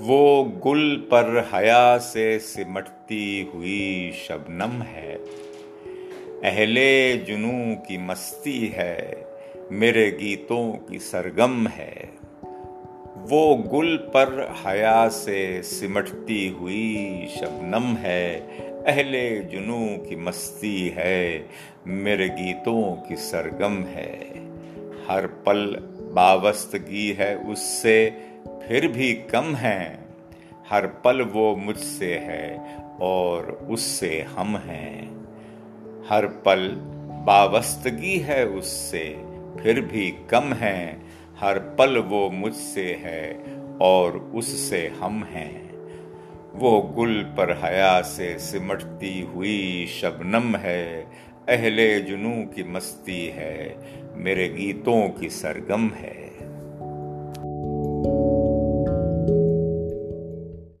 वो गुल पर हया से सिमटती हुई शबनम है। अहले जुनू की मस्ती है, मेरे गीतों की सरगम है। वो गुल पर हया से सिमटती हुई शबनम है। अहले जुनू की मस्ती है, मेरे गीतों की सरगम है। हर पल बावस्तगी है उससे फिर भी कम है। हर पल वो मुझसे है और उससे हम हैं। हर पल बावस्तगी है उससे, फिर भी कम है। हर पल वो मुझसे है और उससे हम हैं। वो गुल पर हया से सिमटती हुई शबनम है। अहले जुनू की मस्ती है, मेरे गीतों की सरगम है।